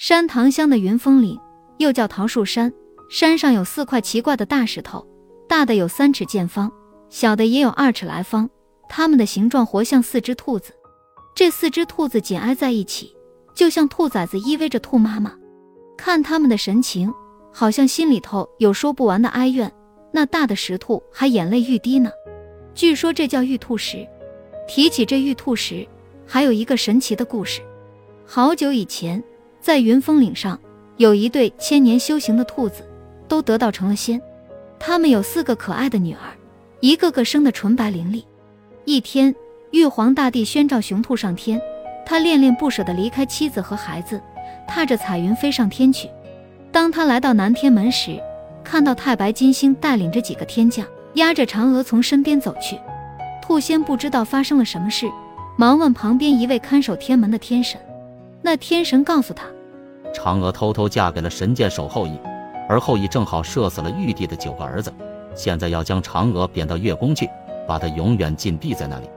山塘乡的云峰岭，又叫桃树山，山上有四块奇怪的大石头，大的有三尺见方，小的也有二尺来方。它们的形状活像四只兔子，这四只兔子紧挨在一起，就像兔崽子依偎着兔妈妈。看它们的神情，好像心里头有说不完的哀怨。那大的石兔还眼泪欲滴呢。据说这叫玉兔石。提起这玉兔石，还有一个神奇的故事。好久以前，在云峰岭上，有一对千年修行的兔子，都得道成了仙。他们有四个可爱的女儿，一个个生得纯白伶俐。一天，玉皇大帝宣召雄兔上天，他恋恋不舍地离开妻子和孩子，踏着彩云飞上天去。当他来到南天门时，看到太白金星带领着几个天将，压着嫦娥从身边走去。兔仙不知道发生了什么事，忙问旁边一位看守天门的天神。那天神告诉他，嫦娥偷偷嫁给了神箭手后羿，而后羿正好射死了玉帝的九个儿子，现在要将嫦娥贬到月宫去。把她永远禁闭在那里。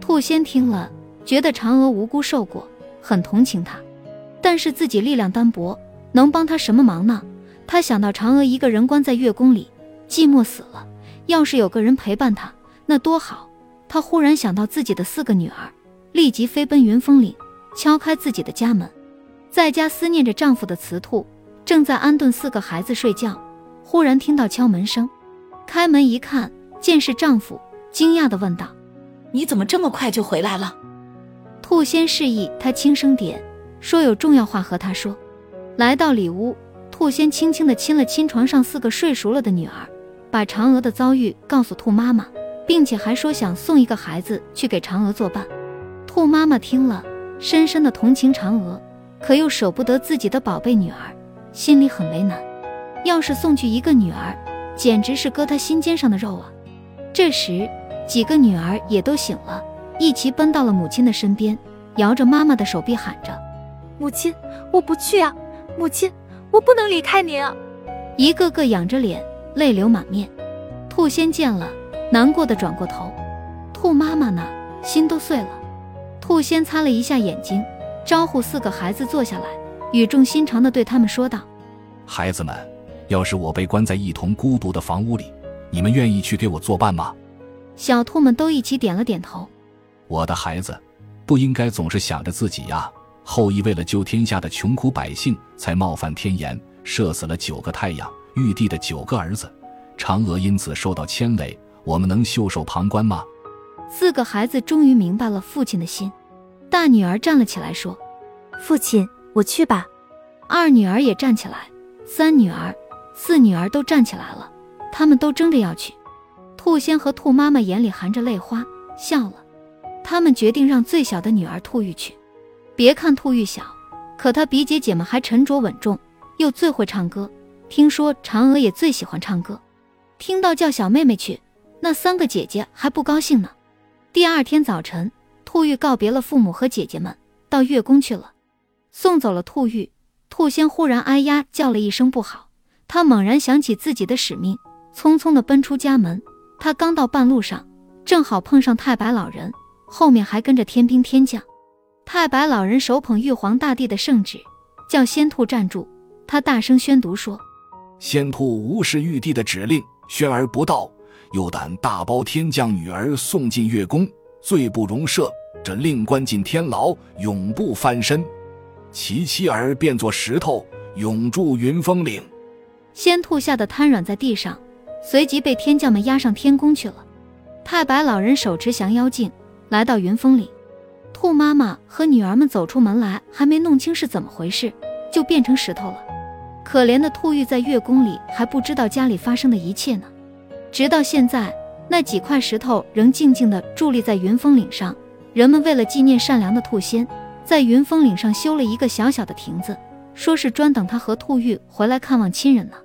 兔仙听了，觉得嫦娥无辜受过，很同情她，但是自己力量单薄，能帮她什么忙呢？他想到嫦娥一个人关在月宫里，寂寞死了，要是有个人陪伴她，那多好。他忽然想到自己的四个女儿，立即飞奔云峰岭，敲开自己的家门。在家思念着丈夫的雌兔，正在安顿四个孩子睡觉，忽然听到敲门声，开门一看，见是丈夫。惊讶地问道：“你怎么这么快就回来了？”兔仙示意他轻声点，说有重要话和他说。来到里屋，兔仙轻轻地亲了亲床上四个睡熟了的女儿，把嫦娥的遭遇告诉兔妈妈，并且还说想送一个孩子去给嫦娥作伴。兔妈妈听了，深深的同情嫦娥，可又舍不得自己的宝贝女儿，心里很为难。要是送去一个女儿，简直是割她心尖上的肉啊！这时。几个女儿也都醒了，一齐奔到了母亲的身边，摇着妈妈的手臂喊着：“母亲，我不去啊！母亲，我不能离开您啊！”一个个仰着脸，泪流满面。兔仙见了，难过的转过头。兔妈妈呢，心都碎了。兔先擦了一下眼睛，招呼四个孩子坐下来，语重心长地对他们说道：“孩子们，要是我被关在一同孤独的房屋里，你们愿意去给我作伴吗？”小兔们都一起点了点头。我的孩子，不应该总是想着自己呀。后羿为了救天下的穷苦百姓，才冒犯天颜，射死了九个太阳，玉帝的九个儿子。嫦娥因此受到牵累，我们能袖手旁观吗？四个孩子终于明白了父亲的心。大女儿站了起来说：“父亲，我去吧。”二女儿也站起来，三女儿、四女儿都站起来了，他们都争着要去。兔仙和兔妈妈眼里含着泪花，笑了。他们决定让最小的女儿兔玉去。别看兔玉小，可她比姐姐们还沉着稳重，又最会唱歌。听说嫦娥也最喜欢唱歌。听到叫小妹妹去，那三个姐姐还不高兴呢。第二天早晨，兔玉告别了父母和姐姐们，到月宫去了。送走了兔玉，兔仙忽然哎呀叫了一声不好。他猛然想起自己的使命，匆匆地奔出家门。他刚到半路上，正好碰上太白老人，后面还跟着天兵天将。太白老人手捧玉皇大帝的圣旨，叫仙兔站住。他大声宣读说：“仙兔无视玉帝的指令，宣而不到，又胆大包天将女儿送进月宫，罪不容赦。这令关进天牢，永不翻身。其妻儿变作石头，永住云峰岭。”仙兔吓得瘫软在地上。随即被天将们押上天宫去了。太白老人手持降妖镜，来到云峰里。兔妈妈和女儿们走出门来，还没弄清是怎么回事，就变成石头了。可怜的兔玉在月宫里还不知道家里发生的一切呢。直到现在，那几块石头仍静静地伫立在云峰岭上。人们为了纪念善良的兔仙，在云峰岭上修了一个小小的亭子，说是专等他和兔玉回来看望亲人呢。